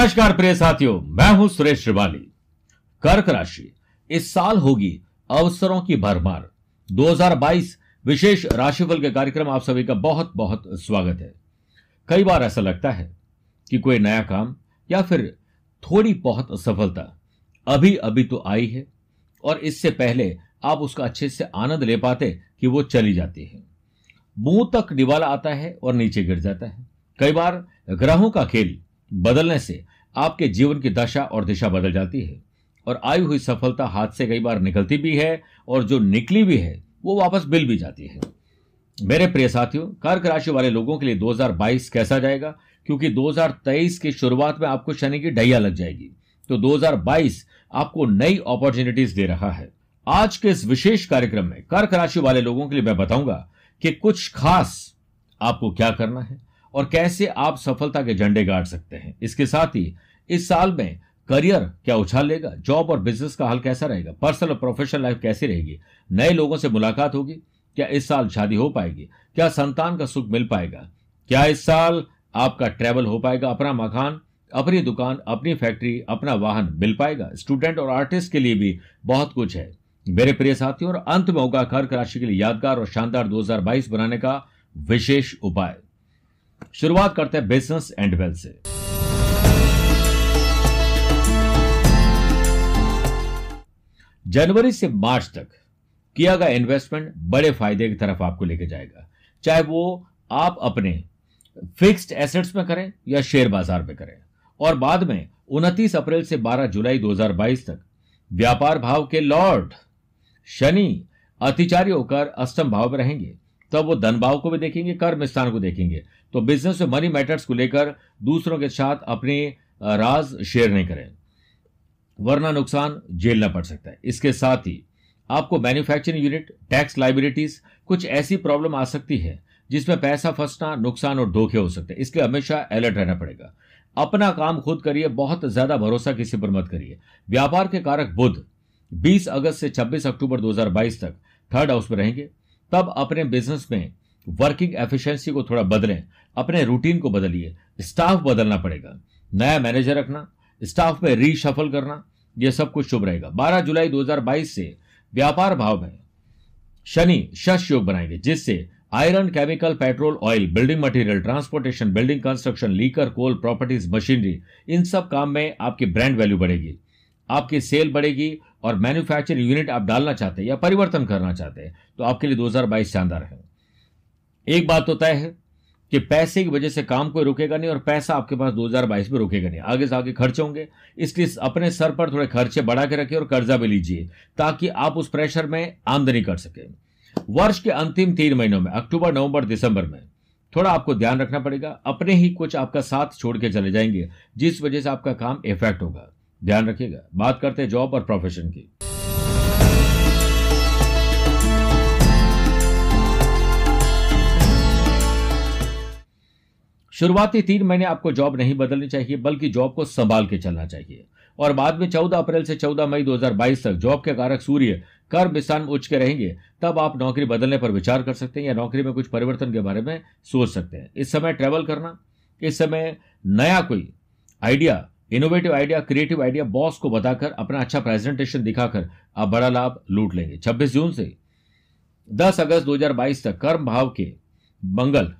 नमस्कार, प्रिय साथियों। मैं हूँ सुरेश श्रिवाली। कर्क राशि। इस साल होगी अवसरों की भरमार। 2022 विशेष राशिफल के कार्यक्रम आप सभी का बहुत बहुत स्वागत है। कई बार ऐसा लगता है कि कोई नया काम या फिर थोड़ी बहुत सफलता अभी अभी तो आई है और इससे पहले आप उसका अच्छे से आनंद ले पाते कि वो चली जाती है। मुँह तक निवाला आता है और नीचे गिर जाता है। कई बार ग्रहों का खेल बदलने से आपके जीवन की दशा और दिशा बदल जाती है। और आई हुई सफलता हाथ से कई बार निकलती भी है और जो निकली भी है, वो वापस मिल भी जाती है। मेरे प्रिय साथियों, कर्क राशि वाले लोगों के लिए 2022 कैसा जाएगा? क्योंकि 2023 की शुरुआत में आपको शनि की डैया लग जाएगी। तो 2022 आपको नई अपॉर्चुनिटीज़ दे रहा है। आज के इस विशेष कार्यक्रम में कर्क राशि वाले लोगों के लिए मैं बताऊँगा कि कुछ खास आपको क्या करना है और कैसे आप सफलता के झंडे गाड़ सकते हैं। इसके साथ ही, इस साल में करियर क्या उछाल लेगा? जॉब और बिज़नेस का हाल कैसा रहेगा? पर्सनल और प्रोफेशनल लाइफ कैसी रहेगी? नए लोगों से मुलाकात होगी? क्या इस साल शादी हो पाएगी? क्या संतान का सुख मिल पाएगा? क्या इस साल आपका ट्रेवल हो पाएगा? अपना मकान, अपनी दुकान, अपनी फैक्ट्री अपना वाहन मिल पाएगा? स्टूडेंट और आर्टिस्ट के लिए भी बहुत कुछ है। मेरे प्रिय साथियों, और अंत में होगा कर्क राशि के लिए यादगार और शानदार 2022 बनाने का विशेष उपाय। शुरुआत करते हैं बिज़नेस एंड वेल्थ से। जनवरी से मार्च तक किया गया इन्वेस्टमेंट बड़े फ़ायदे की तरफ़ आपको लेके जाएगा। चाहे वो आप अपने फिक्स्ड एसेट्स में करें या शेयर बाज़ार में करें। और बाद में 29 अप्रैल से 12 जुलाई 2022 तक व्यापार भाव के लॉर्ड, शनि, अतिचारी होकर अष्टम भाव में रहेंगे। तब वो धन भाव को भी देखेंगे कर्म स्थान को देखेंगे। तो बिज़नेस में मनी मैटर्स को लेकर दूसरों के साथ अपने राज शेयर नहीं करें। वरना नुकसान झेलना पड़ सकता है। इसके साथ ही आपको मैन्युफैक्चरिंग यूनिट टैक्स लाइबिलिटीज कुछ ऐसी प्रॉब्लम आ सकती है, जिसमें पैसा फंसना, नुकसान और धोखे हो सकते हैं। इसलिए हमेशा अलर्ट रहना पड़ेगा। अपना काम खुद करिए, बहुत ज़्यादा भरोसा किसी पर मत करिए। व्यापार के कारक बुध 20 अगस्त से 26 अक्टूबर 2022 तक थर्ड हाउस में रहेंगे। तब अपने बिज़नेस में वर्किंग एफिशिएंसी को थोड़ा बदलें, अपने रूटीन को बदलिए। स्टाफ बदलना पड़ेगा। नया मैनेजर रखना स्टाफ में रीशफल करना यह सब कुछ शुभ रहेगा। 12 जुलाई 2022 से व्यापार भाव में शनि शश योग बनाएँगे, जिससे iron chemical petrol oil building material transportation building construction liquor coal properties machinery इन सब काम में आपकी ब्रांड वैल्यू बढ़ेगी। आपकी सेल बढ़ेगी और मैन्युफैक्चरिंग यूनिट आप डालना चाहते हैं या परिवर्तन करना चाहते हैं तो आपके लिए 2022 शानदार है। एक बात तो तय है कि पैसे की वजह से काम कोई रुकेगा नहीं और पैसा आपके पास 2022 में रुकेगा नहीं। आगे से आगे खर्च होंगे, इसलिए अपने सर पर थोड़े खर्चे बढ़ा के रखिए और कर्जा भी लीजिए, ताकि आप उस प्रेशर में आमदनी कर सकें। वर्ष के अंतिम तीन महीनों में, अक्टूबर, नवंबर, दिसंबर में, थोड़ा आपको ध्यान रखना पड़ेगा, अपने ही कुछ आपका साथ छोड़ के चले जाएँगे, जिस वजह से आपका काम इफ़ेक्ट होगा। ध्यान रखिएगा। बात करते हैं जॉब और प्रोफेशन की। शुरुआती तीन महीने आपको जॉब नहीं बदलनी चाहिए, बल्कि जॉब को संभाल के चलना चाहिए। और बाद में 14 अप्रैल से 14 मई 2022 तक जॉब के कारक सूर्य, कर्म स्थान उच्च के रहेंगे, तब आप नौकरी बदलने पर विचार कर सकते हैं या नौकरी में कुछ परिवर्तन के बारे में सोच सकते हैं। इस समय ट्रेवल करना, इस समय नया कोई idea innovative idea creative idea boss को बताकर, अपना अच्छा प्रेजेंटेशन दिखाकर, आप बड़ा लाभ लूट लेंगे। 26 जून से 10 अगस्त 2022 तक कर्म भाव के मंगल,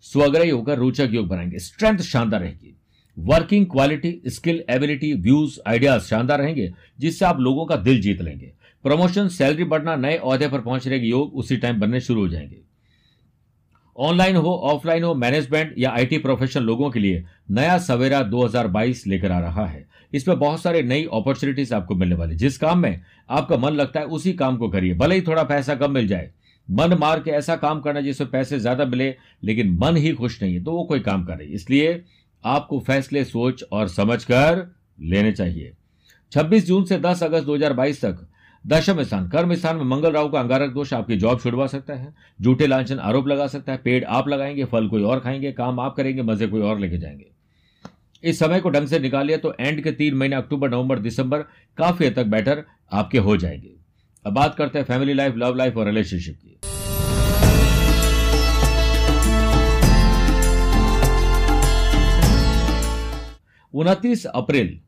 स्वग्रही होकर रोचक योग बनाएँगे। स्ट्रेंथ शानदार रहेगी। Working quality skill ability views ideas शानदार रहेंगे, जिससे आप लोगों का दिल जीत लेंगे। प्रमोशन सैलरी बढ़ना, नए अहदे पर पहुँच के योग उसी टाइम बनने शुरू हो जाएँगे। ऑनलाइन हो, ऑफलाइन हो, मैनेजमेंट या आईटी प्रोफेशनल लोगों के लिए नया सवेरा 2022 लेकर आ रहा है। इसमें बहुत सारे नई अपॉर्चुनिटीज़ आपको मिलने वाली। जिस काम में आपका मन लगता है, उसी काम को करिए। भले ही थोड़ा पैसा कम मिल जाए। मन मार के ऐसा काम करना जिसमें पैसे ज़्यादा मिले, लेकिन मन ही खुश नहीं है तो वो कोई काम करे इसलिए आपको फैसले, सोच और समझ कर लेने चाहिए। 26 जून से 10 अगस्त 2022 तक दशम स्थान। कर्म स्थान में मंगल राहु का अंगारक दोष आपकी जॉब छुड़वा सकता है। झूठे लांछन आरोप लगा सकता है। पेड़ आप लगाएँगे, फल कोई और खाएँगे, काम आप करेंगे, मज़े कोई और लेके जाएँगे। इस समय को ढंग से निकालिए तो एंड के तीन महीने, अक्टूबर, नवंबर, दिसंबर, काफ़ी हद तक बेटर आपके हो जाएँगे। अब बात करते हैं फैमिली लाइफ लव लाइफ और रिलेशनशिप की। उनतीस अप्रैल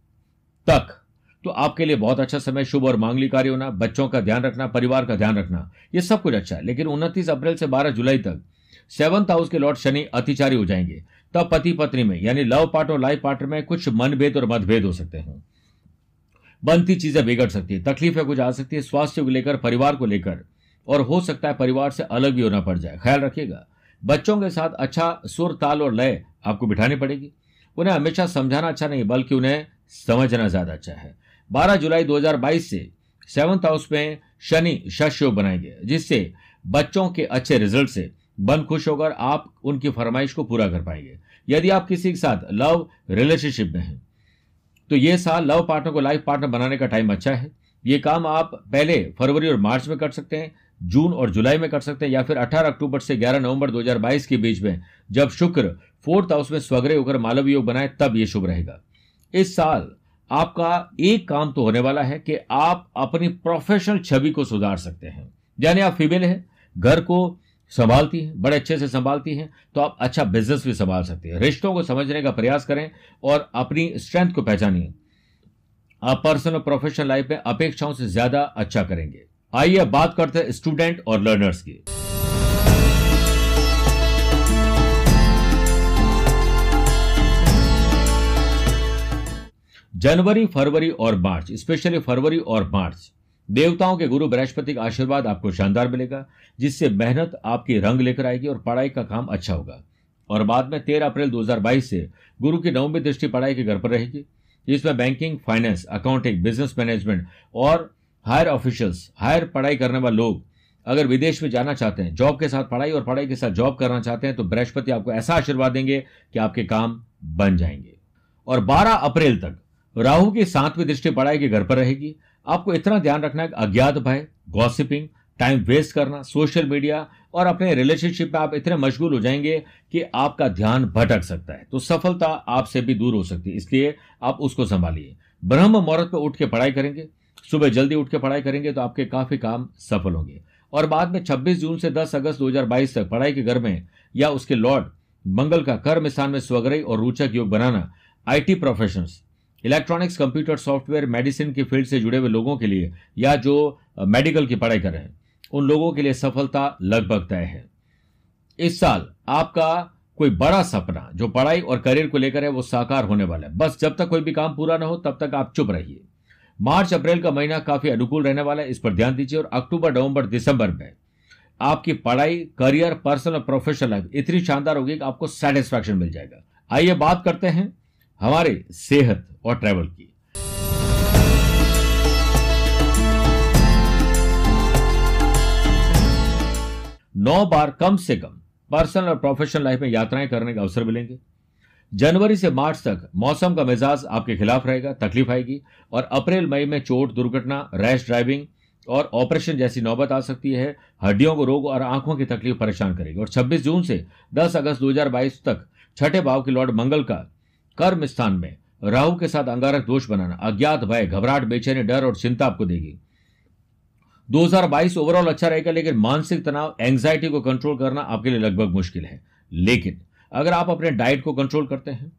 तक तो आपके लिए बहुत अच्छा समय, शुभ और मांगली कार्य होना, बच्चों का ध्यान रखना, परिवार का ध्यान रखना, ये सब कुछ अच्छा है। लेकिन उनतीस अप्रैल से बारह जुलाई तक सेवंथ हाउस के लॉर्ड शनि अतिचारी हो जाएँगे। तब पति पत्नी में, यानी लव पार्ट और लाइफ पार्टनर में कुछ मनभेद और मतभेद हो सकते हैं। बनती चीज़ें बिगड़ सकती है, तकलीफें कुछ आ सकती है, स्वास्थ्य को लेकर, परिवार को लेकर, और हो सकता है परिवार से अलग भी होना पड़ जाए। ख्याल रखिएगा, बच्चों के साथ अच्छा सुर, ताल और लय आपको बिठानी पड़ेगी। उन्हें हमेशा समझाना अच्छा नहीं, बल्कि उन्हें समझना ज़्यादा अच्छा है। 12 जुलाई 2022 से सेवंथ हाउस में शनि योग बनाएँगे जिससे बच्चों के अच्छे रिज़ल्ट से बन खुश होकर आप उनकी फरमाइश को पूरा कर पाएँगे। यदि आप किसी के साथ लव रिलेशनशिप में हैं तो ये साल लव पार्टनर को लाइफ पार्टनर बनाने का टाइम अच्छा है। ये काम आप पहले फरवरी और मार्च में कर सकते हैं, जून और जुलाई में कर सकते हैं, या फिर 18 अक्टूबर से 11 नवंबर 2022 के बीच में जब शुक्र फोर्थ हाउस में स्वग्रह होकर मालव योग बनाए, तब ये शुभ रहेगा। इस साल आपका एक काम तो होने वाला है कि आप अपनी प्रोफेशनल छवि को सुधार सकते हैं। यानी आप फीमेल हैं, घर को संभालती हैं, बड़े अच्छे से संभालती हैं तो आप अच्छा बिज़नेस भी संभाल सकते हैं। रिश्तों को समझने का प्रयास करें और अपनी स्ट्रेंथ को पहचानिए। आप पर्सनल और प्रोफेशनल लाइफ में अपेक्षाओं से ज़्यादा अच्छा करेंगे। आइए बात करते हैं स्टूडेंट और लर्नर्स की। जनवरी, फरवरी और मार्च, स्पेशली फरवरी और मार्च। देवताओं के गुरु बृहस्पति का आशीर्वाद आपको शानदार मिलेगा, जिससे मेहनत आपकी रंग लेकर आएगी और पढ़ाई का काम अच्छा होगा। और बाद में तेरह अप्रैल 2022 से गुरु की नवमी दृष्टि पढ़ाई के घर पर रहेगी। जिसमें banking, finance, accounting, business management और हायर ऑफिशियल्स, हायर पढ़ाई करने वाले लोग अगर विदेश में जाना चाहते हैं, जॉब के साथ पढ़ाई और पढ़ाई के साथ जॉब करना चाहते हैं तो बृहस्पति आपको ऐसा आशीर्वाद देंगे कि आपके काम बन जाएँगे। और 12 अप्रैल तक राहु की सातवीं दृष्टि पढ़ाई के घर पर रहेगी। आपको इतना ध्यान रखना है कि अज्ञात भय गॉसिपिंग टाइम वेस्ट करना सोशल मीडिया और अपने रिलेशनशिप में आप इतने मशगूल हो जाएँगे कि आपका ध्यान भटक सकता है। तो सफलता आपसे भी दूर हो सकती है। इसलिए आप उसको संभालिए। ब्रह्म मुहूर्त पर उठ के पढ़ाई करेंगे। सुबह जल्दी उठ के पढ़ाई करेंगे तो आपके काफ़ी काम सफल होंगे। और बाद में 26 जून से 10 अगस्त 2022 तक पढ़ाई के घर में या उसके लॉर्ड, मंगल का कर्म स्थान में स्वग्रही और रोचक योग बनाना IT professionals electronics, computer, software, medicine की फ़ील्ड से जुड़े हुए लोगों के लिए या जो मेडिकल की पढ़ाई कर रहे हैं, उन लोगों के लिए सफलता लगभग तय है। इस साल आपका कोई बड़ा सपना, जो पढ़ाई और करियर को लेकर है, वो साकार होने वाला है। बस जब तक कोई भी काम पूरा ना हो, तब तक आप चुप रहिए। मार्च, अप्रैल का महीना काफ़ी अनुकूल रहने वाला है, इस पर ध्यान दीजिए। और अक्टूबर, नवंबर, दिसंबर में आपकी पढ़ाई, करियर, पर्सनल और प्रोफेशनल लाइफ इतनी शानदार होगी कि आपको सेटिस्फैक्शन मिल जाएगा। आइए बात करते हैं हमारे सेहत और ट्रैवल की। नौ बार कम से कम पर्सनल और प्रोफेशनल लाइफ में यात्राएँ करने का अवसर मिलेंगे। जनवरी से मार्च तक मौसम का मिजाज आपके खिलाफ रहेगा, तकलीफ़ आएगी और अप्रैल, मई में चोट, दुर्घटना रैश ड्राइविंग और ऑपरेशन जैसी नौबत आ सकती है। हड्डियों को रोग और आँखों की तकलीफ़ परेशान करेगी और 26 जून से 10 अगस्त 2022 तक छठे भाव के लॉर्ड मंगल का कर्म स्थान में। राहु के साथ अंगारक दोष बनाना। अज्ञात भय, घबराहट, बेचैनी, डर और चिंता आपको देगी। 2022 ओवरऑल अच्छा रहेगा, लेकिन मानसिक तनाव एंग्जाइटी को कंट्रोल करना आपके लिए लगभग मुश्किल है। लेकिन अगर आप अपने डाइट को कंट्रोल करते हैं,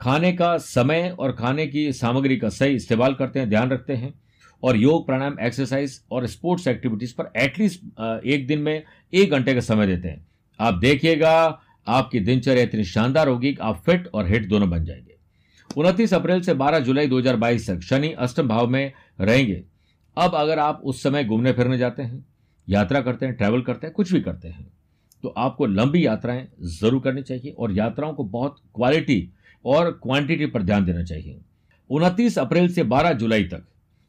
खाने का समय और खाने की सामग्री का सही इस्तेमाल करते हैं, ध्यान रखते हैं और योग, प्राणायाम एक्सरसाइज और स्पोर्ट्स एक्टिविटीज़ पर एटलीस्ट एक दिन में एक घंटे का समय देते हैं। आप देखिएगा आपकी दिनचर्या इतनी शानदार होगी कि आप फिट और हिट दोनों बन जाएँगे। उनतीस अप्रैल से 12 जुलाई 2022 तक शनि अष्टम भाव में रहेंगे। अब अगर आप उस समय घूमने फिरने जाते हैं, यात्रा करते हैं ट्रैवल करते हैं, कुछ भी करते हैं तो आपको लंबी यात्राएँ ज़रूर करनी चाहिए और यात्राओं को बहुत क्वालिटी और क्वांटिटी पर ध्यान देना चाहिए। उनतीस अप्रैल से 12 जुलाई तक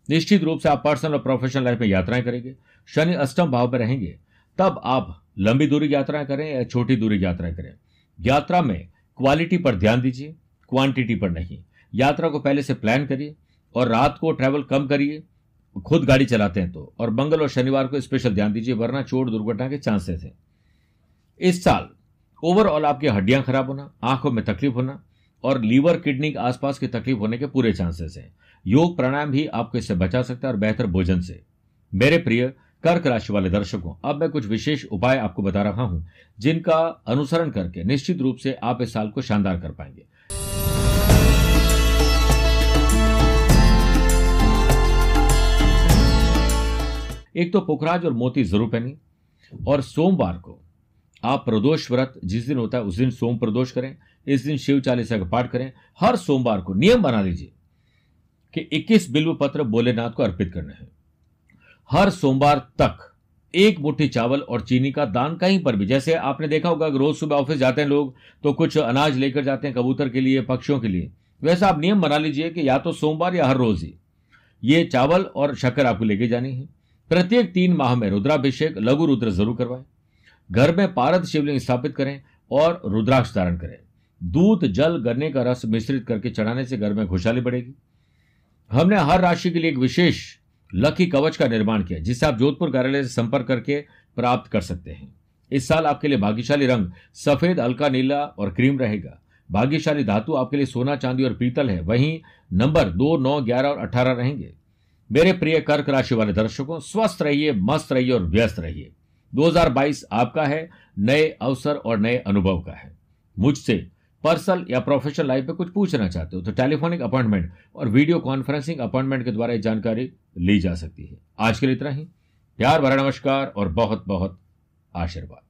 निश्चित रूप से आप पर्सनल और प्रोफेशनल लाइफ में यात्राएँ करेंगे। शनि अष्टम भाव में रहेंगे। तब आप लंबी दूरी की यात्राएँ करें या छोटी दूरी की यात्राएँ करें। यात्रा में क्वालिटी पर ध्यान दीजिए क्वांटिटी पर नहीं। यात्रा को पहले से प्लान करिए और रात को ट्रैवल कम करिए। खुद गाड़ी चलाते हैं तो। और मंगल और शनिवार को स्पेशल ध्यान दीजिए, वरना चोट दुर्घटना के चांसेस हैं। इस साल ओवरऑल आपकी हड्डियाँ खराब होना, आँखों में तकलीफ़ होना और लीवर, किडनी के आसपास की तकलीफ़ होने के पूरे चांसेस हैं। योग प्राणायाम भी आपको इससे बचा सकता है और बेहतर भोजन से। मेरे प्रिय कर्क राशि वाले दर्शकों, अब मैं कुछ विशेष उपाय आपको बता रहा हूँ, जिनका अनुसरण करके निश्चित रूप से आप इस साल को शानदार कर पाएँगे। एक तो पोखराज और मोती ज़रूर पहनी और सोमवार को आप प्रदोष व्रत, जिस दिन होता है उस दिन सोम प्रदोष करें, इस दिन शिव चालीसा का पाठ करें, हर सोमवार को नियम बना लीजिए कि 21 बिल्व पत्र भोलेनाथ को अर्पित करने हैं। हर सोमवार तक एक मुट्ठी चावल और चीनी का दान कहीं पर भी। जैसे आपने देखा होगा रोज सुबह ऑफ़िस जाते हैं लोग तो कुछ अनाज लेकर जाते हैं कबूतर के लिए, पक्षियों के लिए। वैसा आप नियम बना लीजिए कि या तो सोमवार या हर रोज ही ये चावल और शक्कर आपको लेके जानी है। प्रत्येक तीन माह में रुद्राभिषेक लघु रुद्र ज़रूर करवाएँ। घर में पारद शिवलिंग स्थापित करें और रुद्राक्ष धारण करें। दूध, जल, गन्ने का रस मिश्रित करके चढ़ाने से घर में खुशहाली बढ़ेगी। हमने हर राशि के लिए एक विशेष लकी कवच का निर्माण किया, जिसे आप जोधपुर कार्यालय से संपर्क करके प्राप्त कर सकते हैं। इस साल आपके लिए भाग्यशाली रंग सफ़ेद, हल्का, नीला और क्रीम रहेगा। भाग्यशाली धातु आपके लिए सोना, चांदी और पीतल है। वहीं नंबर दो, नौ, ग्यारह और अठारह रहेंगे। मेरे प्रिय कर्क राशि वाले दर्शकों, स्वस्थ रहिए, मस्त रहिए और व्यस्त रहिए। 2022 आपका है, नए अवसर और नए अनुभव का है। मुझसे पर्सनल या प्रोफेशनल लाइफ में कुछ पूछना चाहते हो तो टेलीफोनिक अपॉइंटमेंट और वीडियो कॉन्फ्रेंसिंग अपॉइंटमेंट के द्वारा जानकारी ली जा सकती है। आज के लिए इतना ही। प्यार भरा नमस्कार और बहुत बहुत आशीर्वाद।